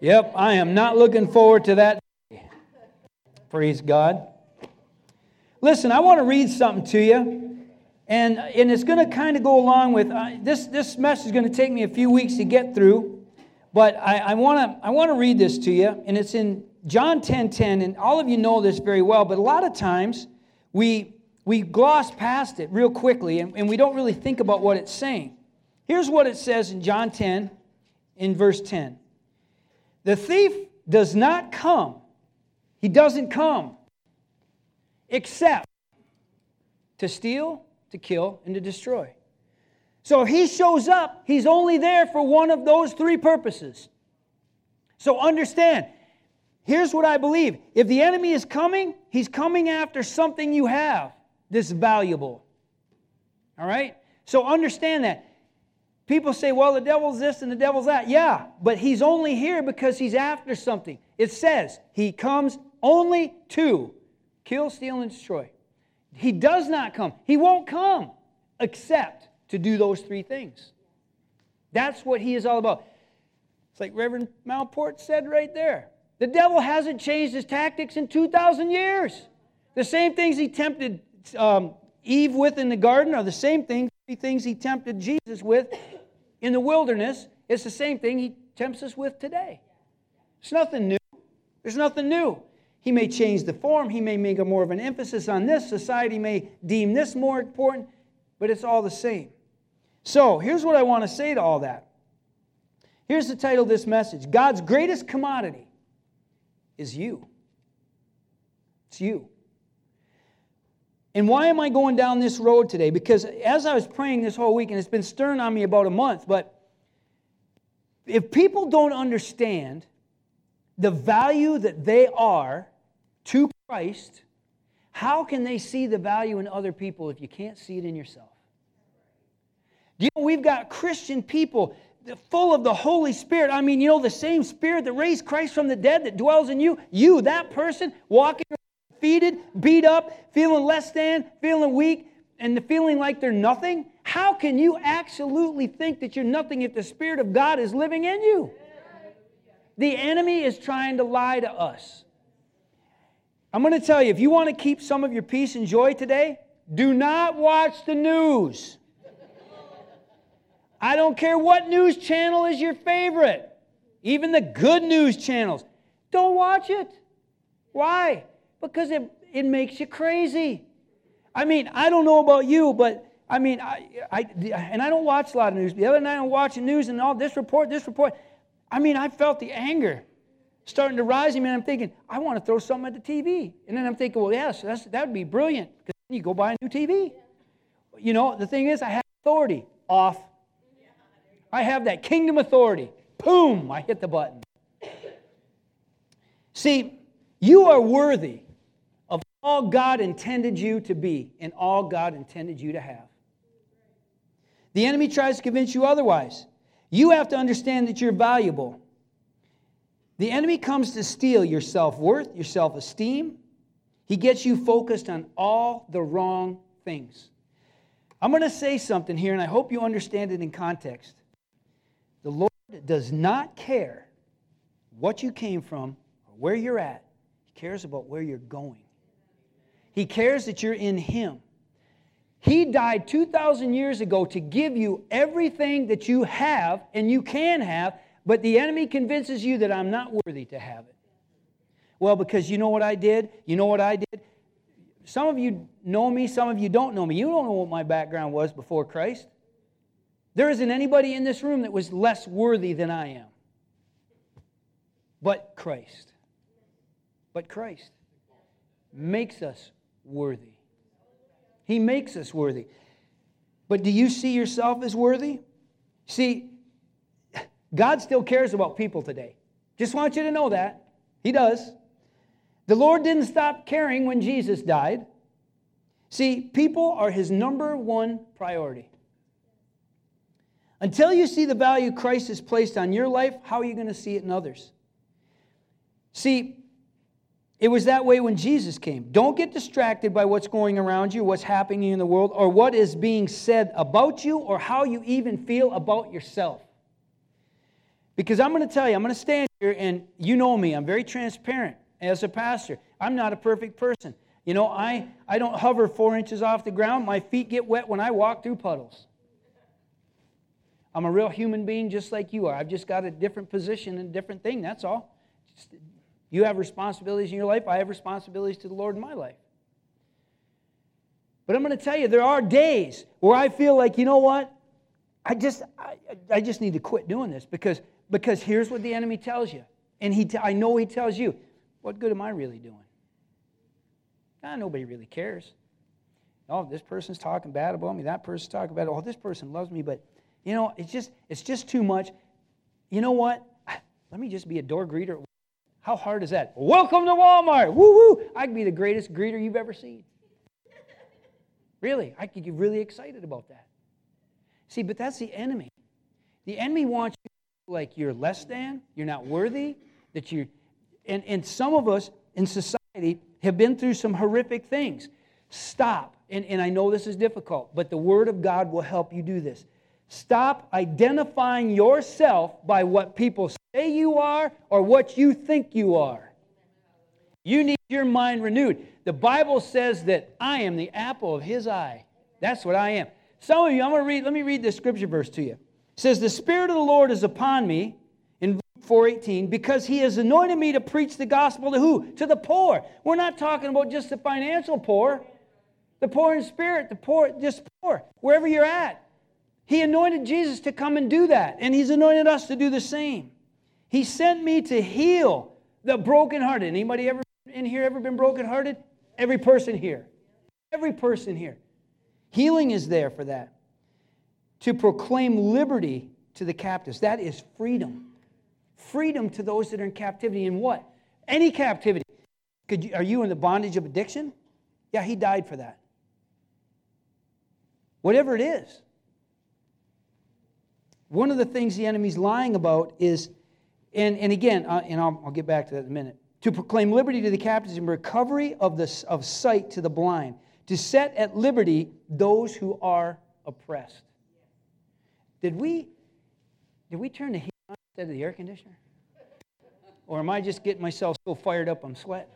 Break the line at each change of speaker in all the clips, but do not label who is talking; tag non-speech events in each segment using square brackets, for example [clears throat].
Yep, I am not looking forward to that. Praise God. Listen, I want to read something to you, and, and it's going to kind of go along with uh, this. This message is going to take me a few weeks to get through, but I, I want to I want to read this to you, and it's in John 10 10, and all of you know this very well, but a lot of times we, we gloss past it real quickly, and, and we don't really think about what it's saying. Here's what it says in John 10, in verse 10 The thief does not come, he doesn't come except to steal, to kill, and to destroy. So if he shows up, he's only there for one of those three purposes. So understand, here's what I believe if the enemy is coming, he's coming after something you have that's valuable. All right? So understand that. People say, well, the devil's this and the devil's that. Yeah, but he's only here because he's after something. It says he comes only to kill, steal, and destroy. He does not come. He won't come except to do those three things. That's what he is all about. It's like Reverend Malport said right there. The devil hasn't changed his tactics in 2,000 years. The same things he tempted um, Eve with in the garden are the same things, things he tempted Jesus with in the wilderness. It's the same thing he tempts us with today. It's nothing new. There's nothing new. He may change the form, he may make a more of an emphasis on this, society may deem this more important, but it's all the same. So, here's what I want to say to all that. Here's the title of this message God's greatest commodity is you. It's you. And why am I going down this road today? Because as I was praying this whole week, and it's been stirring on me about a month, but if people don't understand the value that they are to Christ, how can they see the value in other people if you can't see it in yourself? You know we've got Christian people full of the Holy Spirit? I mean, you know, the same Spirit that raised Christ from the dead that dwells in you, you, that person, walking defeated, beat up, feeling less than, feeling weak, and feeling like they're nothing? How can you absolutely think that you're nothing if the Spirit of God is living in you? The enemy is trying to lie to us. I'm going to tell you if you want to keep some of your peace and joy today, do not watch the news. I don't care what news channel is your favorite, even the good news channels. Don't watch it. Why? Because it, it makes you crazy. I mean, I don't know about you, but I mean, I, I, and I don't watch a lot of news. The other night I'm watching news and all this report, this report. I mean, I felt the anger starting to rise in me, and I'm thinking, I want to throw something at the TV. And then I'm thinking, well, yes, that would be brilliant because then you go buy a new TV. You know, the thing is, I have authority off. I have that kingdom authority. Boom, I hit the button. See, you are worthy all God intended you to be and all God intended you to have. The enemy tries to convince you otherwise. You have to understand that you're valuable. The enemy comes to steal your self worth, your self esteem. He gets you focused on all the wrong things. I'm going to say something here, and I hope you understand it in context. The Lord does not care what you came from or where you're at, He cares about where you're going. He cares that you're in Him. He died 2,000 years ago to give you everything that you have and you can have, but the enemy convinces you that I'm not worthy to have it. Well, because you know what I did? You know what I did? Some of you know me, some of you don't know me. You don't know what my background was before Christ. There isn't anybody in this room that was less worthy than I am. But Christ. But Christ makes us worthy. He makes us worthy. But do you see yourself as worthy? See, God still cares about people today. Just want you to know that. He does. The Lord didn't stop caring when Jesus died. See, people are his number one priority. Until you see the value Christ has placed on your life, how are you going to see it in others? See, it was that way when Jesus came. Don't get distracted by what's going around you, what's happening in the world, or what is being said about you, or how you even feel about yourself. Because I'm going to tell you, I'm going to stand here, and you know me, I'm very transparent as a pastor. I'm not a perfect person. You know, I, I don't hover four inches off the ground. My feet get wet when I walk through puddles. I'm a real human being just like you are. I've just got a different position and different thing, that's all. Just, you have responsibilities in your life, I have responsibilities to the Lord in my life. But I'm going to tell you, there are days where I feel like, you know what? I just, I, I just need to quit doing this because, because here's what the enemy tells you. And he, I know he tells you, what good am I really doing? Ah, nobody really cares. Oh, this person's talking bad about me. That person's talking bad. Oh, this person loves me, but you know, it's just, it's just too much. You know what? Let me just be a door greeter. How hard is that? Welcome to Walmart. Woo woo. I could be the greatest greeter you've ever seen. Really, I could get really excited about that. See, but that's the enemy. The enemy wants you to feel like you're less than, you're not worthy, that you're, and, and some of us in society have been through some horrific things. Stop. And, and I know this is difficult, but the Word of God will help you do this. Stop identifying yourself by what people say you are or what you think you are. You need your mind renewed. The Bible says that I am the apple of his eye. That's what I am. Some of you, I'm going to read, let me read this scripture verse to you. It says, The Spirit of the Lord is upon me, in 418, because he has anointed me to preach the gospel to who? To the poor. We're not talking about just the financial poor, the poor in spirit, the poor, just poor, wherever you're at. He anointed Jesus to come and do that, and he's anointed us to do the same. He sent me to heal the brokenhearted. Anybody ever in here ever been brokenhearted? Every person here. Every person here. Healing is there for that. To proclaim liberty to the captives. That is freedom. Freedom to those that are in captivity. In what? Any captivity. Could you, are you in the bondage of addiction? Yeah, he died for that. Whatever it is. One of the things the enemy's lying about is, and, and again, uh, and I'll, I'll get back to that in a minute to proclaim liberty to the captives and recovery of, the, of sight to the blind, to set at liberty those who are oppressed. Did we, did we turn the heat on instead of the air conditioner? Or am I just getting myself so fired up I'm sweating?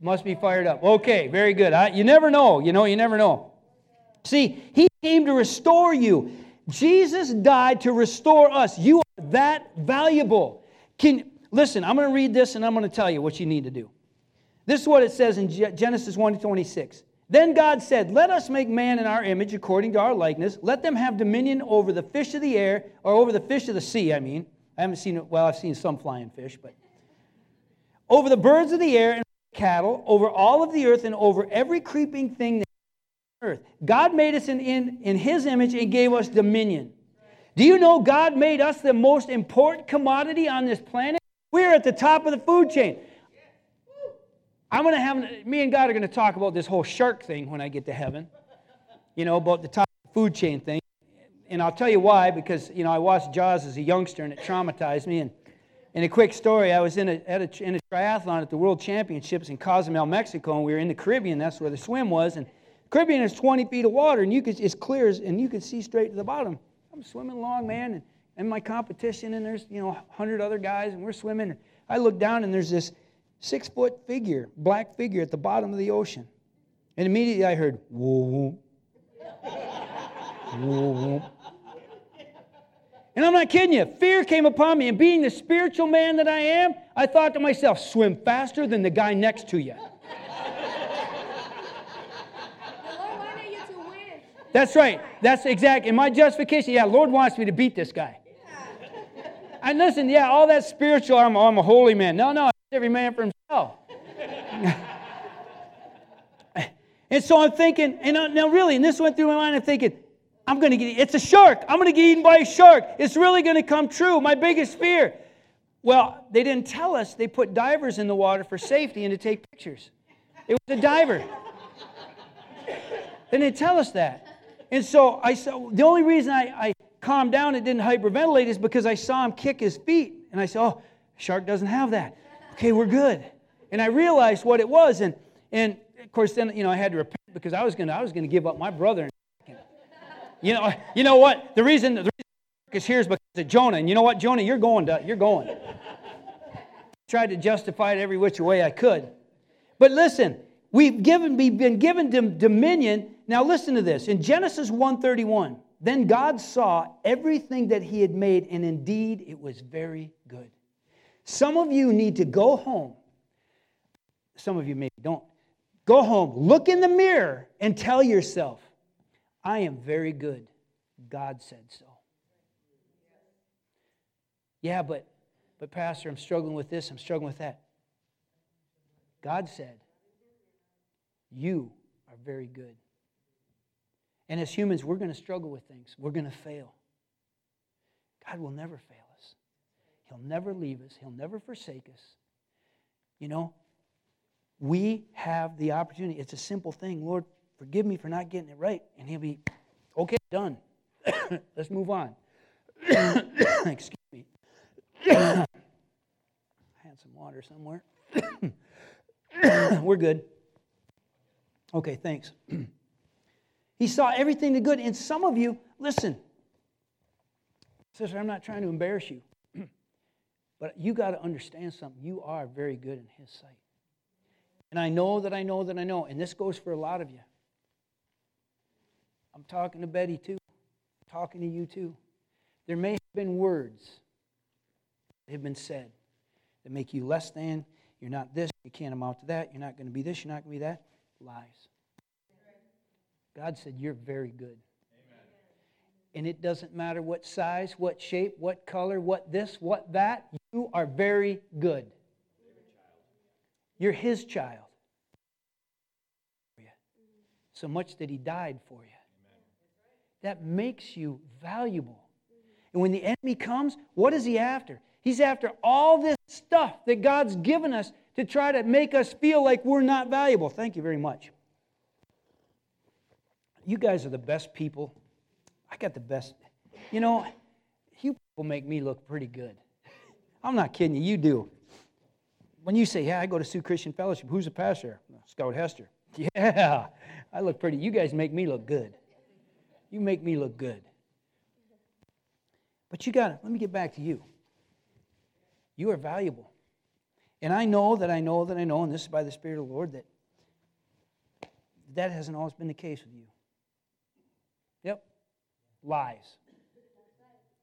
Must be fired up. Okay, very good. I, you never know. You know, you never know. See, he came to restore you. Jesus died to restore us. You are that valuable. Can Listen, I'm going to read this and I'm going to tell you what you need to do. This is what it says in Genesis 1 to 26. Then God said, Let us make man in our image according to our likeness. Let them have dominion over the fish of the air, or over the fish of the sea, I mean. I haven't seen it, well, I've seen some flying fish, but over the birds of the air and cattle, over all of the earth, and over every creeping thing that earth. God made us in, in, in His image and gave us dominion. Do you know God made us the most important commodity on this planet? We're at the top of the food chain. I'm going to have, me and God are going to talk about this whole shark thing when I get to heaven, you know, about the top the food chain thing. And I'll tell you why, because, you know, I watched Jaws as a youngster and it traumatized me. And in a quick story, I was in a, a, in a triathlon at the World Championships in Cozumel, Mexico, and we were in the Caribbean. That's where the swim was. And Caribbean is 20 feet of water, and you could, it's clear, and you could see straight to the bottom. I'm swimming along, man, and in my competition, and there's, you know, 100 other guys, and we're swimming. I look down, and there's this six foot figure, black figure at the bottom of the ocean. And immediately I heard, [laughs] whoa, whoa. And I'm not kidding you. Fear came upon me. And being the spiritual man that I am, I thought to myself, swim faster than the guy next to you. That's right. That's exact. In my justification, yeah, Lord wants me to beat this guy. And listen, yeah, all that spiritual, I'm, I'm a holy man. No, no, every man for himself. [laughs] and so I'm thinking, and now really, and this went through my mind, I'm thinking, I'm going to get, it's a shark. I'm going to get eaten by a shark. It's really going to come true. My biggest fear. Well, they didn't tell us they put divers in the water for safety and to take pictures. It was a diver. they didn't tell us that. And so I the only reason I, I calmed down and didn't hyperventilate is because I saw him kick his feet. And I said, oh, shark doesn't have that. Okay, we're good. And I realized what it was. And, and of course, then, you know, I had to repent because I was going to I was to give up my brother. You know, you know what? The reason, the reason is here is because of Jonah. And you know what, Jonah, you're going to, you're going. [laughs] Tried to justify it every which way I could. But listen, we've given, we've been given dominion. Now listen to this. In Genesis 1:31, then God saw everything that he had made, and indeed it was very good. Some of you need to go home. Some of you maybe don't. Go home, look in the mirror, and tell yourself, I am very good. God said so. Yeah, but but pastor, I'm struggling with this, I'm struggling with that. God said, you are very good. And as humans, we're going to struggle with things. We're going to fail. God will never fail us. He'll never leave us. He'll never forsake us. You know, we have the opportunity. It's a simple thing. Lord, forgive me for not getting it right. And He'll be, okay, done. [coughs] Let's move on. [coughs] Excuse me. [coughs] I had some water somewhere. We're good. Okay, thanks. [clears throat] he saw everything the good. And some of you, listen, sister, I'm not trying to embarrass you, [clears throat] but you got to understand something. You are very good in his sight. And I know that I know that I know, and this goes for a lot of you. I'm talking to Betty too, I'm talking to you too. There may have been words that have been said that make you less than. You're not this, you can't amount to that, you're not going to be this, you're not going to be that. Lies. God said, You're very good. And it doesn't matter what size, what shape, what color, what this, what that, you are very good. You're His child. So much that He died for you. That makes you valuable. And when the enemy comes, what is he after? He's after all this stuff that God's given us to try to make us feel like we're not valuable. Thank you very much. You guys are the best people. I got the best. You know, you people make me look pretty good. I'm not kidding you, you do. When you say, Yeah, I go to Sioux Christian Fellowship, who's the pastor? Scott Hester. [laughs] Yeah, I look pretty. You guys make me look good. You make me look good. But you got to, let me get back to you. You are valuable. And I know that I know that I know, and this is by the Spirit of the Lord, that that hasn't always been the case with you. Yep. Lies.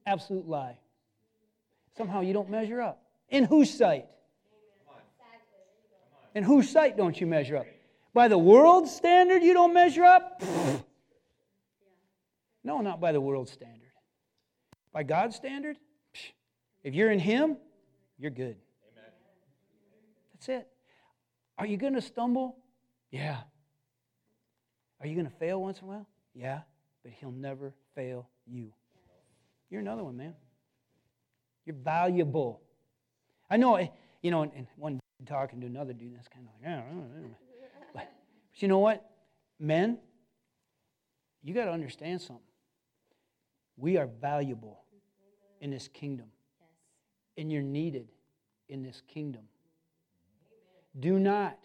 Absolute lie. Somehow you don't measure up. In whose sight? In whose sight don't you measure up? By the world's standard, you don't measure up? [laughs] No, not by the world's standard. By God's standard, if you're in Him, you're good. That's it. Are you going to stumble? Yeah. Are you going to fail once in a while? Yeah. But He'll never fail you. You're another one, man. You're valuable. I know, eh, you know, and one talking to another dude, that's kind of like, yeah. But, but you know what? Men, you got to understand something. We are valuable in this kingdom and you're needed in this kingdom. Do not,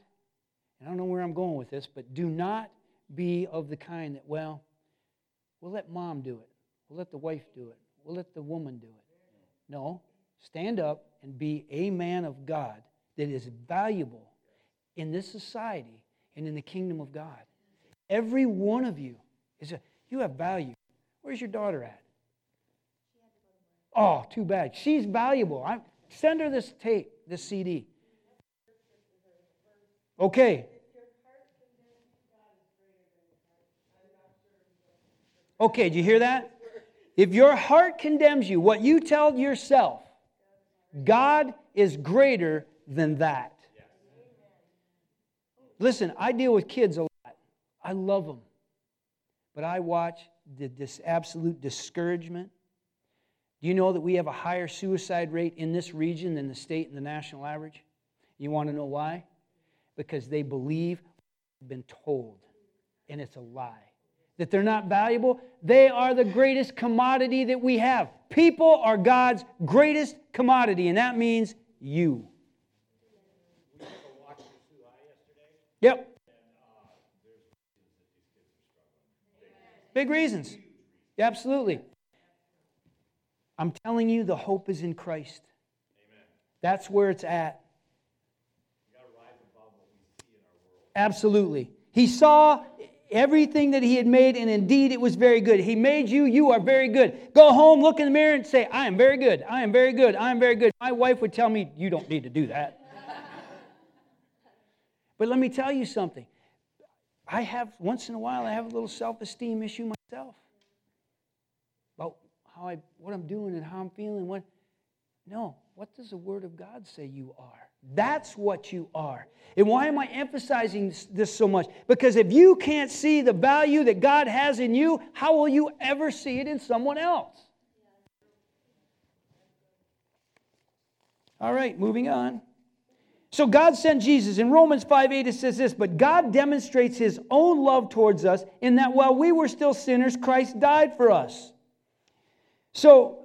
I don't know where I'm going with this, but do not be of the kind that, well, we'll let mom do it. We'll let the wife do it. We'll let the woman do it. No, stand up and be a man of God that is valuable in this society and in the kingdom of God. Every one of you is a, you have value. Where's your daughter at? Oh, too bad. She's valuable. I, send her this tape, this CD. Okay. Okay, do you hear that? If your heart condemns you, what you tell yourself, God is greater than that. Listen, I deal with kids a lot. I love them. But I watch this absolute discouragement do you know that we have a higher suicide rate in this region than the state and the national average? You want to know why? Because they believe they've been told, and it's a lie. That they're not valuable. They are the greatest commodity that we have. People are God's greatest commodity, and that means you. Yep. Uh, Big reasons. Absolutely. I'm telling you, the hope is in Christ. Amen. That's where it's at. Absolutely. He saw everything that he had made, and indeed it was very good. He made you, you are very good. Go home, look in the mirror, and say, I am very good. I am very good. I am very good. My wife would tell me, You don't need to do that. but let me tell you something. I have, once in a while, I have a little self esteem issue myself about how I, what I'm doing and how I'm feeling. What, no, what does the Word of God say you are? That's what you are. And why am I emphasizing this so much? Because if you can't see the value that God has in you, how will you ever see it in someone else? All right, moving on. So God sent Jesus. In Romans 5 8, it says this But God demonstrates his own love towards us in that while we were still sinners, Christ died for us. So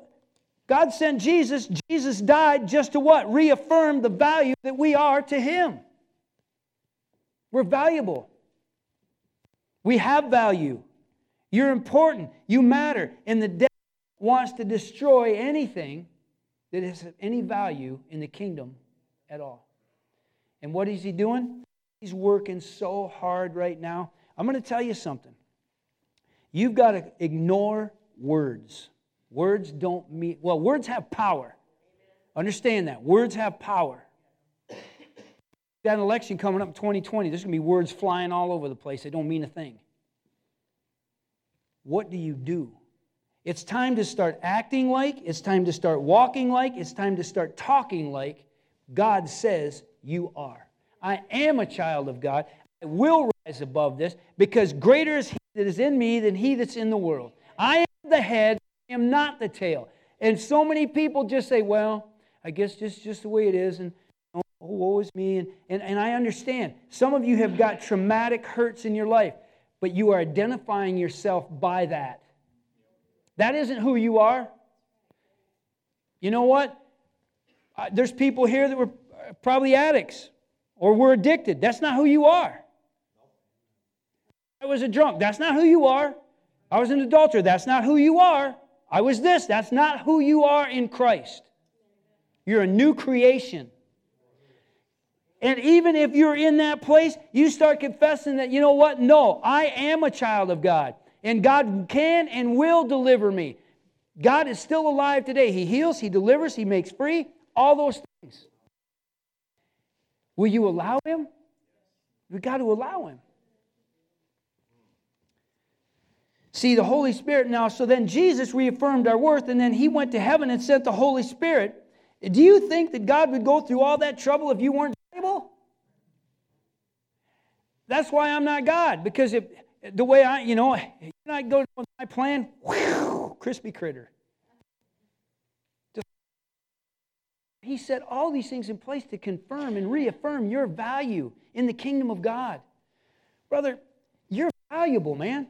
God sent Jesus. Jesus died just to what? Reaffirm the value that we are to Him. We're valuable. We have value. You're important. You matter. And the devil wants to destroy anything that has any value in the kingdom at all. And what is he doing? He's working so hard right now. I'm going to tell you something. You've got to ignore words. Words don't mean, well, words have power. Understand that. Words have power. Got an election coming up in 2020. There's going to be words flying all over the place. They don't mean a thing. What do you do? It's time to start acting like, it's time to start walking like, it's time to start talking like God says you are. I am a child of God. I will rise above this because greater is He that is in me than He that's in the world. I am the head, am not the tail. And so many people just say, well, I guess just, just the way it is, and oh, woe is me. And, and, and I understand. Some of you have got traumatic hurts in your life, but you are identifying yourself by that. That isn't who you are. You know what? Uh, there's people here that were probably addicts or were addicted. That's not who you are. I was a drunk. That's not who you are. I was an adulterer. That's not who you are. I was this. That's not who you are in Christ. You're a new creation. And even if you're in that place, you start confessing that, you know what? No, I am a child of God. And God can and will deliver me. God is still alive today. He heals, He delivers, He makes free, all those things. Will you allow Him? We've got to allow Him. See, the Holy Spirit now, so then Jesus reaffirmed our worth, and then he went to heaven and sent the Holy Spirit. Do you think that God would go through all that trouble if you weren't able? That's why I'm not God, because if the way I, you know, you I go with my plan, whew, crispy critter. He set all these things in place to confirm and reaffirm your value in the kingdom of God. Brother, you're valuable, man.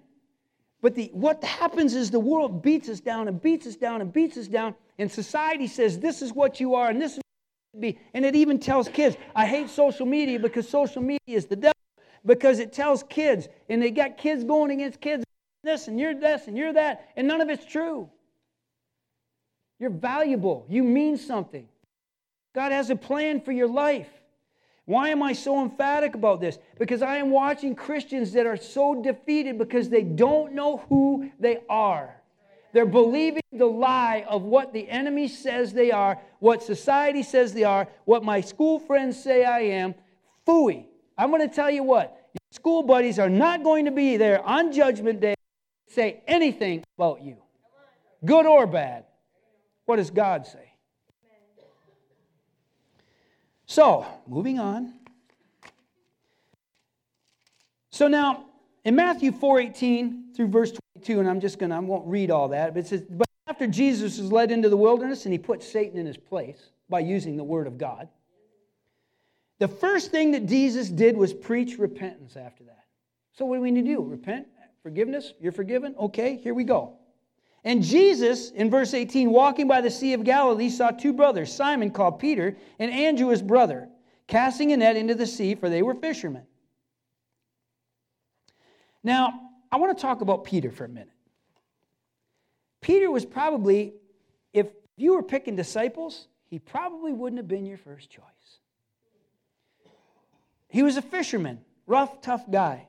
But the, what happens is the world beats us down and beats us down and beats us down, and society says, This is what you are, and this is what you be. And it even tells kids, I hate social media because social media is the devil. Because it tells kids, and they got kids going against kids, this, and you're this, and you're that, and none of it's true. You're valuable. You mean something. God has a plan for your life. Why am I so emphatic about this? Because I am watching Christians that are so defeated because they don't know who they are. They're believing the lie of what the enemy says they are, what society says they are, what my school friends say I am. Fooey. I'm going to tell you what, your school buddies are not going to be there on Judgment Day to say anything about you, good or bad. What does God say? So, moving on. So now, in Matthew 4:18 through verse 22, and I'm just gonna, I won't read all that, but it says, but after Jesus was led into the wilderness and he put Satan in his place by using the word of God, the first thing that Jesus did was preach repentance after that. So what do we need to do? Repent, forgiveness, you're forgiven? Okay, here we go. And Jesus, in verse 18, walking by the Sea of Galilee, saw two brothers, Simon called Peter, and Andrew his brother, casting a net into the sea, for they were fishermen. Now, I want to talk about Peter for a minute. Peter was probably, if you were picking disciples, he probably wouldn't have been your first choice. He was a fisherman, rough, tough guy.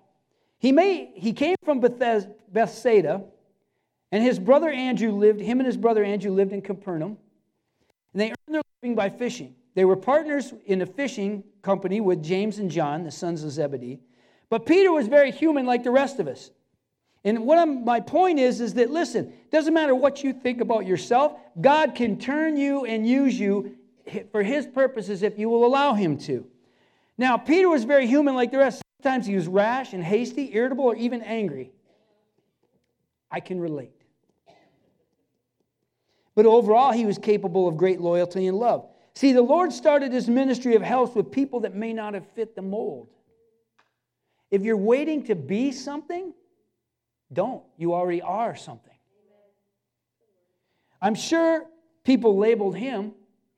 He, may, he came from Bethsaida, and his brother Andrew lived, him and his brother Andrew lived in Capernaum, and they earned their living by fishing. They were partners in a fishing company with James and John, the sons of Zebedee. But Peter was very human like the rest of us. And what I'm, my point is, is that listen, it doesn't matter what you think about yourself, God can turn you and use you for His purposes if you will allow Him to. Now, Peter was very human like the rest. Sometimes he was rash and hasty, irritable, or even angry. I can relate. But overall, he was capable of great loyalty and love. See, the Lord started his ministry of health with people that may not have fit the mold. If you're waiting to be something, don't. You already are something. I'm sure people labeled him,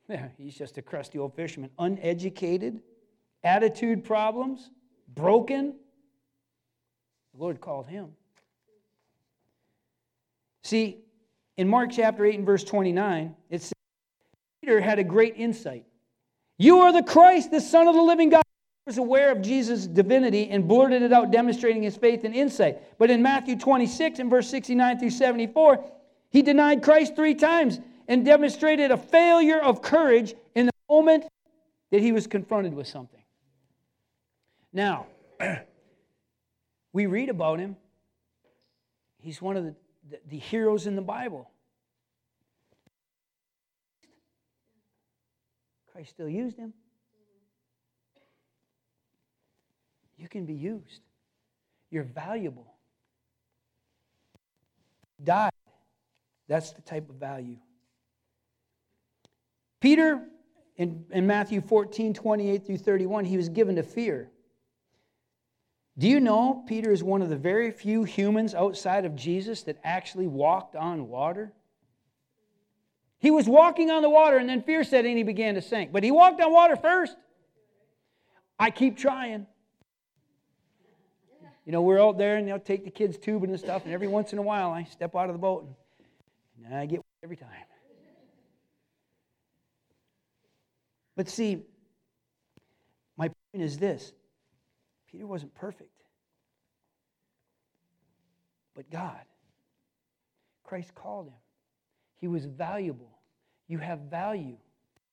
yeah, [laughs] he's just a crusty old fisherman, uneducated, attitude problems, broken. The Lord called him. See, in Mark chapter 8 and verse 29, it says, Peter had a great insight. You are the Christ, the Son of the living God He was aware of Jesus' divinity and blurted it out, demonstrating his faith and insight. But in Matthew 26 and verse 69 through 74, he denied Christ three times and demonstrated a failure of courage in the moment that he was confronted with something. Now, [clears throat] we read about him. He's one of the, the, the heroes in the Bible. Christ still used him. You can be used. You're valuable. Died. That's the type of value. Peter, in, in Matthew 14, 28 through 31, he was given to fear. Do you know Peter is one of the very few humans outside of Jesus that actually walked on water? He was walking on the water and then fear set in, and he began to sink. But he walked on water first. I keep trying. You know, we're out there and they'll take the kids tubing and stuff, and every once in a while I step out of the boat and, and I get every time. But see, my point is this Peter wasn't perfect. But God, Christ called him. He was valuable. You have value,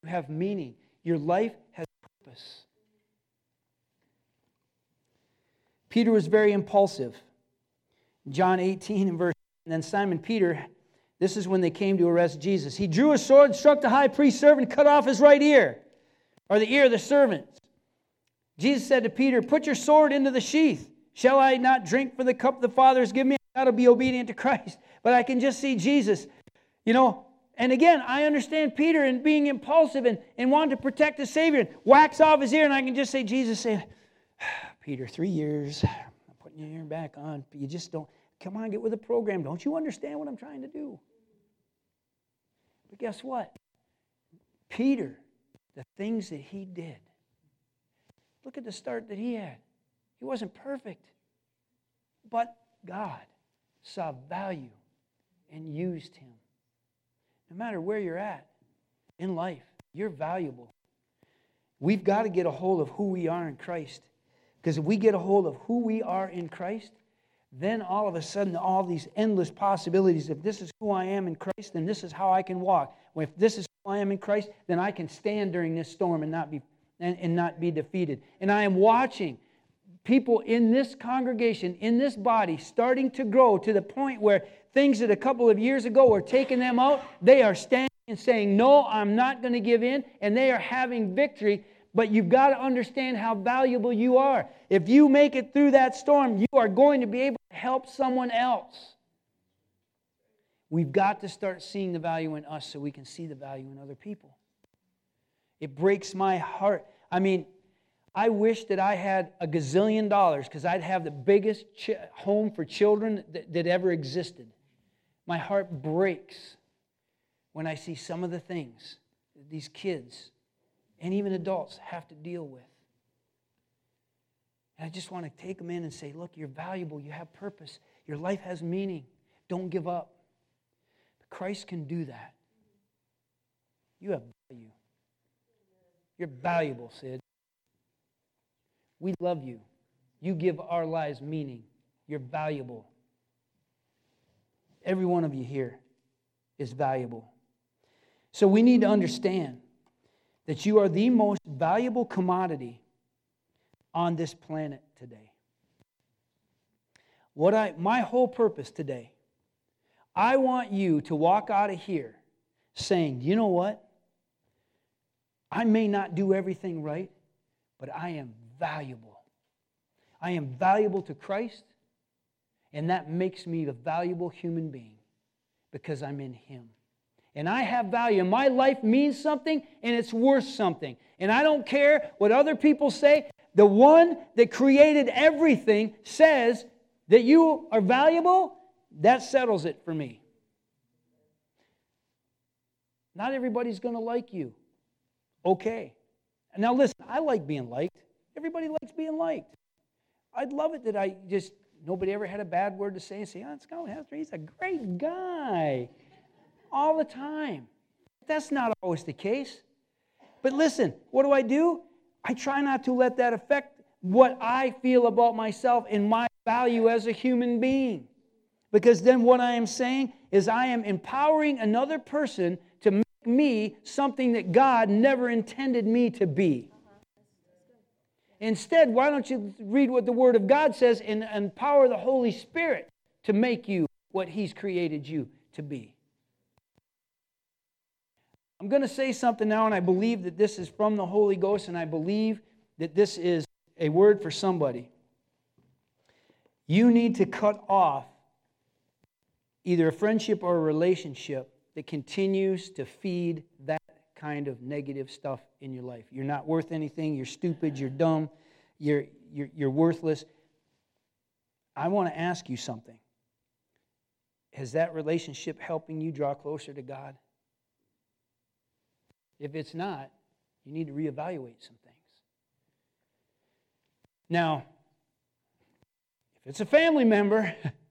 you have meaning. Your life has purpose. Peter was very impulsive. John 18 and verse, and then Simon Peter, this is when they came to arrest Jesus. He drew a sword, struck the high priest's servant, cut off his right ear, or the ear of the servant. Jesus said to Peter, Put your sword into the sheath. Shall I not drink from the cup the Father has given me? I got to be obedient to Christ. But I can just see Jesus, you know. And again, I understand Peter and being impulsive and, and wanting to protect the Savior and wax off his ear. And I can just say, Jesus saying, [sighs] Peter, three years. [sighs] I'm putting your ear back on. But you just don't. Come on, get with the program. Don't you understand what I'm trying to do? But guess what? Peter, the things that he did. Look at the start that he had. He wasn't perfect, but God saw value and used him. No matter where you're at in life, you're valuable. We've got to get a hold of who we are in Christ. Because if we get a hold of who we are in Christ, then all of a sudden, all these endless possibilities if this is who I am in Christ, then this is how I can walk. If this is who I am in Christ, then I can stand during this storm and not be, and, and not be defeated. And I am watching people in this congregation, in this body, starting to grow to the point where things that a couple of years ago were taking them out, they are standing and saying, No, I'm not going to give in. And they are having victory but you've got to understand how valuable you are. If you make it through that storm, you are going to be able to help someone else. We've got to start seeing the value in us so we can see the value in other people. It breaks my heart. I mean, I wish that I had a gazillion dollars because I'd have the biggest ch- home for children that, that ever existed. My heart breaks when I see some of the things these kids and even adults have to deal with. And I just want to take them in and say, look, you're valuable, you have purpose, your life has meaning. Don't give up. But Christ can do that. You have value. You're valuable, Sid. We love you. You give our lives meaning. You're valuable. Every one of you here is valuable. So we need to understand that you are the most valuable commodity on this planet today. What I my whole purpose today, I want you to walk out of here saying, "You know what? I may not do everything right, but I am valuable. I am valuable to Christ, and that makes me a valuable human being because I'm in Him. And I have value, my life means something, and it's worth something. And I don't care what other people say. The one that created everything says that you are valuable, that settles it for me. Not everybody's going to like you. Okay. Now, listen, I like being liked. Everybody likes being liked. I'd love it that I just, nobody ever had a bad word to say and say, oh, Scott Hester. He's a great guy. All the time. That's not always the case. But listen, what do I do? I try not to let that affect what I feel about myself and my value as a human being. Because then what I am saying is I am empowering another person to me something that God never intended me to be. Instead, why don't you read what the Word of God says and empower the Holy Spirit to make you what He's created you to be? I'm going to say something now, and I believe that this is from the Holy Ghost, and I believe that this is a word for somebody. You need to cut off either a friendship or a relationship that continues to feed that kind of negative stuff in your life. You're not worth anything, you're stupid, you're dumb, you're, you're, you're worthless. I want to ask you something. Is that relationship helping you draw closer to God? If it's not, you need to reevaluate some things. Now, if it's a family member, [laughs]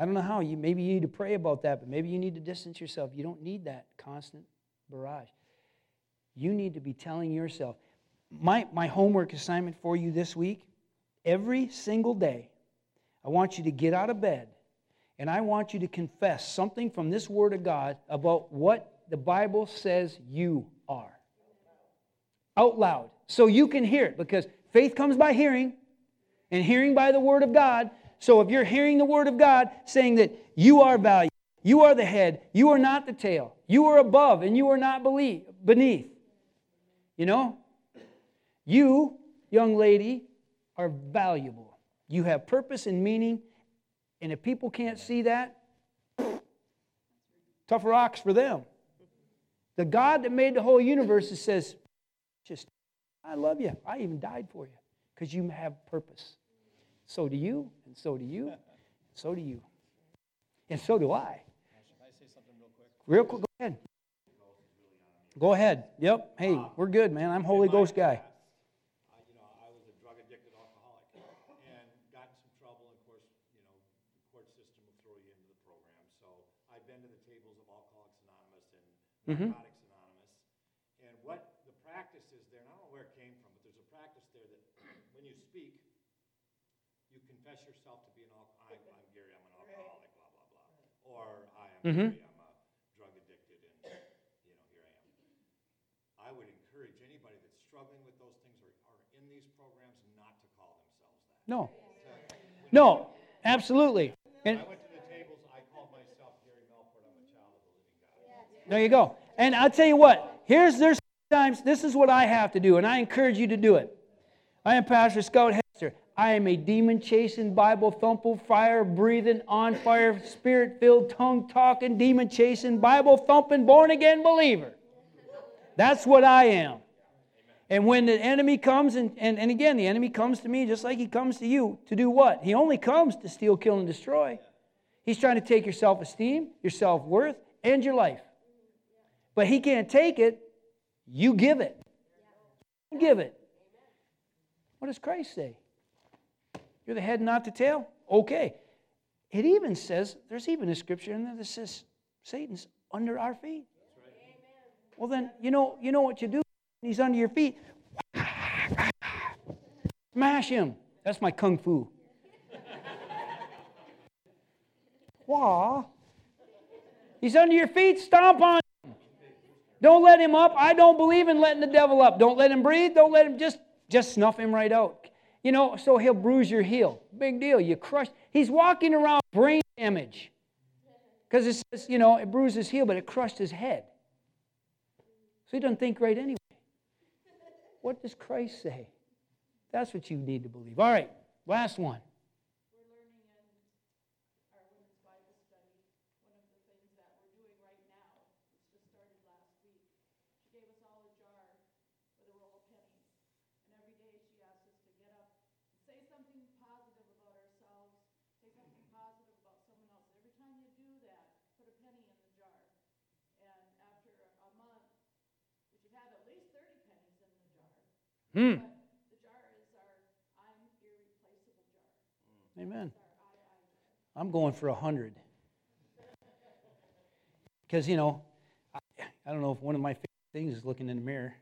I don't know how. You, maybe you need to pray about that, but maybe you need to distance yourself. You don't need that constant barrage. You need to be telling yourself, my, my homework assignment for you this week, every single day, I want you to get out of bed and I want you to confess something from this Word of God about what the Bible says you are. Out loud. So you can hear it because faith comes by hearing and hearing by the Word of God. So if you're hearing the word of God saying that you are valuable, you are the head, you are not the tail, you are above and you are not beneath. You know? You, young lady, are valuable. You have purpose and meaning, and if people can't see that, tough rocks for them. The God that made the whole universe says, just, I love you. I even died for you because you have purpose. So do you, and so do you, and so do you. And so do I.
Can I say something real quick?
Real quick, go ahead. Go ahead. Yep. Hey, we're good, man. I'm Holy Ghost guy.
I, you know, I was a drug addicted alcoholic and got in some trouble. Of course, you know, the court system will throw you into the program. So I've been to the tables of Alcoholics Anonymous and
Mhm.
Narcotics Anonymous. And what the practice is there, and I don't know where it came from, but there's a practice there that when you speak, you confess yourself to be an alcoholic. I'm, [laughs] I'm Gary, I'm an alcoholic, blah, blah, blah. Or I am
Mhm.
Gary, I'm a drug addicted, and, you know, here I am. I would encourage anybody that's struggling with those things or are in these programs not to call themselves that.
No. No, absolutely. And
I went to the tables, I called myself Gary Melford, I'm a child of the living God.
there you go. And I'll tell you what, here's there's times this is what I have to do, and I encourage you to do it. I am Pastor Scott Hester. I am a demon chasing, Bible thumping, fire breathing, on fire, spirit filled, tongue talking, demon chasing, Bible thumping, born again believer. That's what I am. And when the enemy comes, and, and, and again, the enemy comes to me just like he comes to you to do what? He only comes to steal, kill, and destroy. He's trying to take your self esteem, your self worth, and your life. But he can't take it, you give it. You give it. What does Christ say? You're the head, not the tail? Okay. It even says, there's even a scripture in there that says Satan's under our feet. Well, then, you know, you know what you do? He's under your feet. Smash him. That's my kung fu. Wah. He's under your feet. Stomp on him. Don't let him up. I don't believe in letting the devil up. Don't let him breathe. Don't let him just just snuff him right out. You know, so he'll bruise your heel. Big deal. You crush. He's walking around brain damage. Because it says, you know, it bruised his heel, but it crushed his head. So he doesn't think right anyway. What does Christ say? That's what you need to believe. All right, last one. Hmm. Amen. I'm going for a hundred. Because, you know, I, I, don't know if one of my favorite things is looking in the mirror.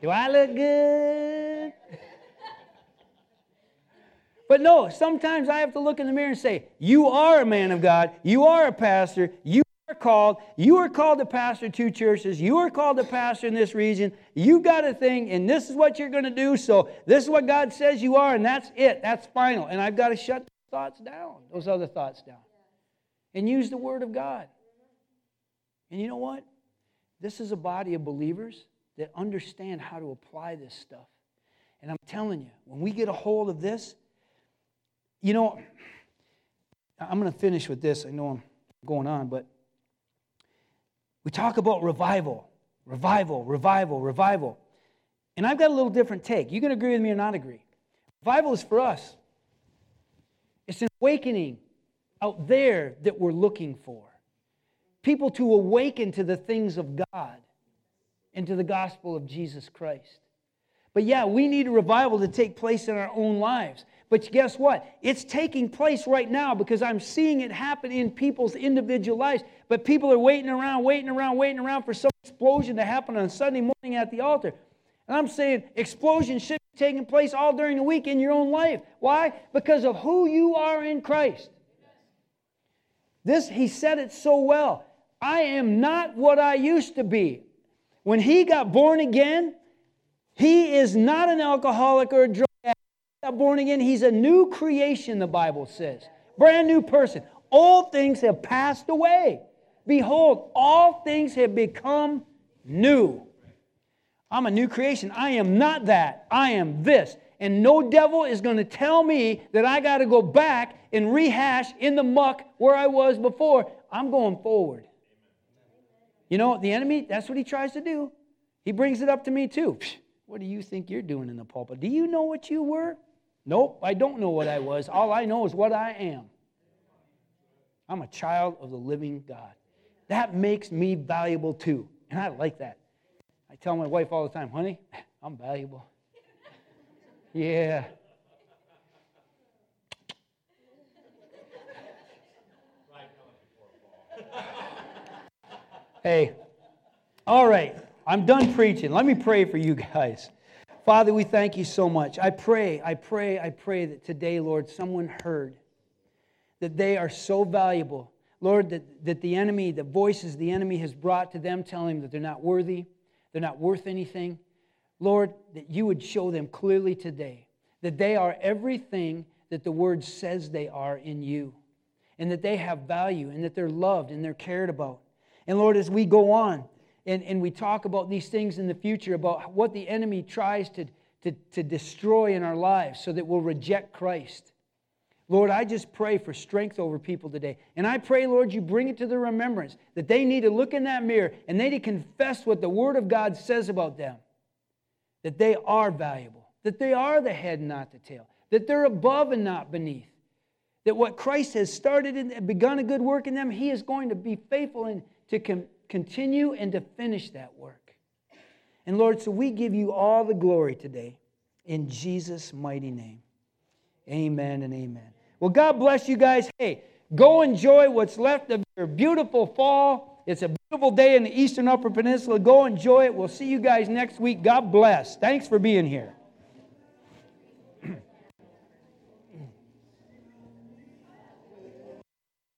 Do I look good? but no, sometimes I have to look in the mirror and say, You are a man of God. You are a pastor. You called. You are called to pastor two churches. You are called to pastor in this region. You've got a thing, and this is what you're going to do. So this is what God says you are, and that's it. That's final. And I've got to shut thoughts down, those other thoughts down, and use the Word of God. And you know what? This is a body of believers that understand how to apply this stuff. And I'm telling you, when we get a hold of this, you know, I'm going to finish with this. I know I'm going on, but we talk about revival, revival, revival, revival. And I've got a little different take. You can agree with me or not agree. Revival is for us, it's an awakening out there that we're looking for. People to awaken to the things of God and to the gospel of Jesus Christ. But yeah, we need a revival to take place in our own lives. But guess what? It's taking place right now because I'm seeing it happen in people's individual lives. But people are waiting around, waiting around, waiting around for some explosion to happen on Sunday morning at the altar. And I'm saying explosion should be taking place all during the week in your own life. Why? Because of who you are in Christ. This, he said it so well. I am not what I used to be. When he got born again, he is not an alcoholic or a drug born again, he's a new creation, the Bible says. Brand new person. All things have passed away. Behold, all things have become new. I'm a new creation. I am not that. I am this. And no devil is going to tell me that I got to go back and rehash in the muck where I was before. I'm going forward. You know, the enemy, that's what he tries to do. He brings it up to me too. What do you think you're doing in the pulpit? Do you know what you were? Nope, I don't know what I was. All I know is what I am. I'm a child of the living God. That makes me valuable too. And I like that. I tell my wife all the time, honey, [laughs] I'm valuable. yeah. hey, all right, I'm done preaching. Let me pray for you guys. Father, we thank you so much. I pray, I pray, I pray that today, Lord, someone heard that they are so valuable. Lord, that, that the enemy, the voices the enemy has brought to them, telling them that they're not worthy, they're not worth anything. Lord, that you would show them clearly today that they are everything that the word says they are in you, and that they have value, and that they're loved and they're cared about. And Lord, as we go on, and, and we talk about these things in the future about what the enemy tries to, to, to destroy in our lives so that we'll reject Christ. Lord, I just pray for strength over people today. And I pray, Lord, you bring it to their remembrance that they need to look in that mirror and they need to confess what the Word of God says about them that they are valuable, that they are the head and not the tail, that they're above and not beneath, that what Christ has started and begun a good work in them, He is going to be faithful and to continue and to finish that work. And Lord, so we give you all the glory today in Jesus' mighty name. Amen and amen. Well, God bless you guys. Hey, go enjoy what's left of your beautiful fall. It's a beautiful day in the eastern upper peninsula. Go enjoy it. We'll see you guys next week. God bless. Thanks for being here.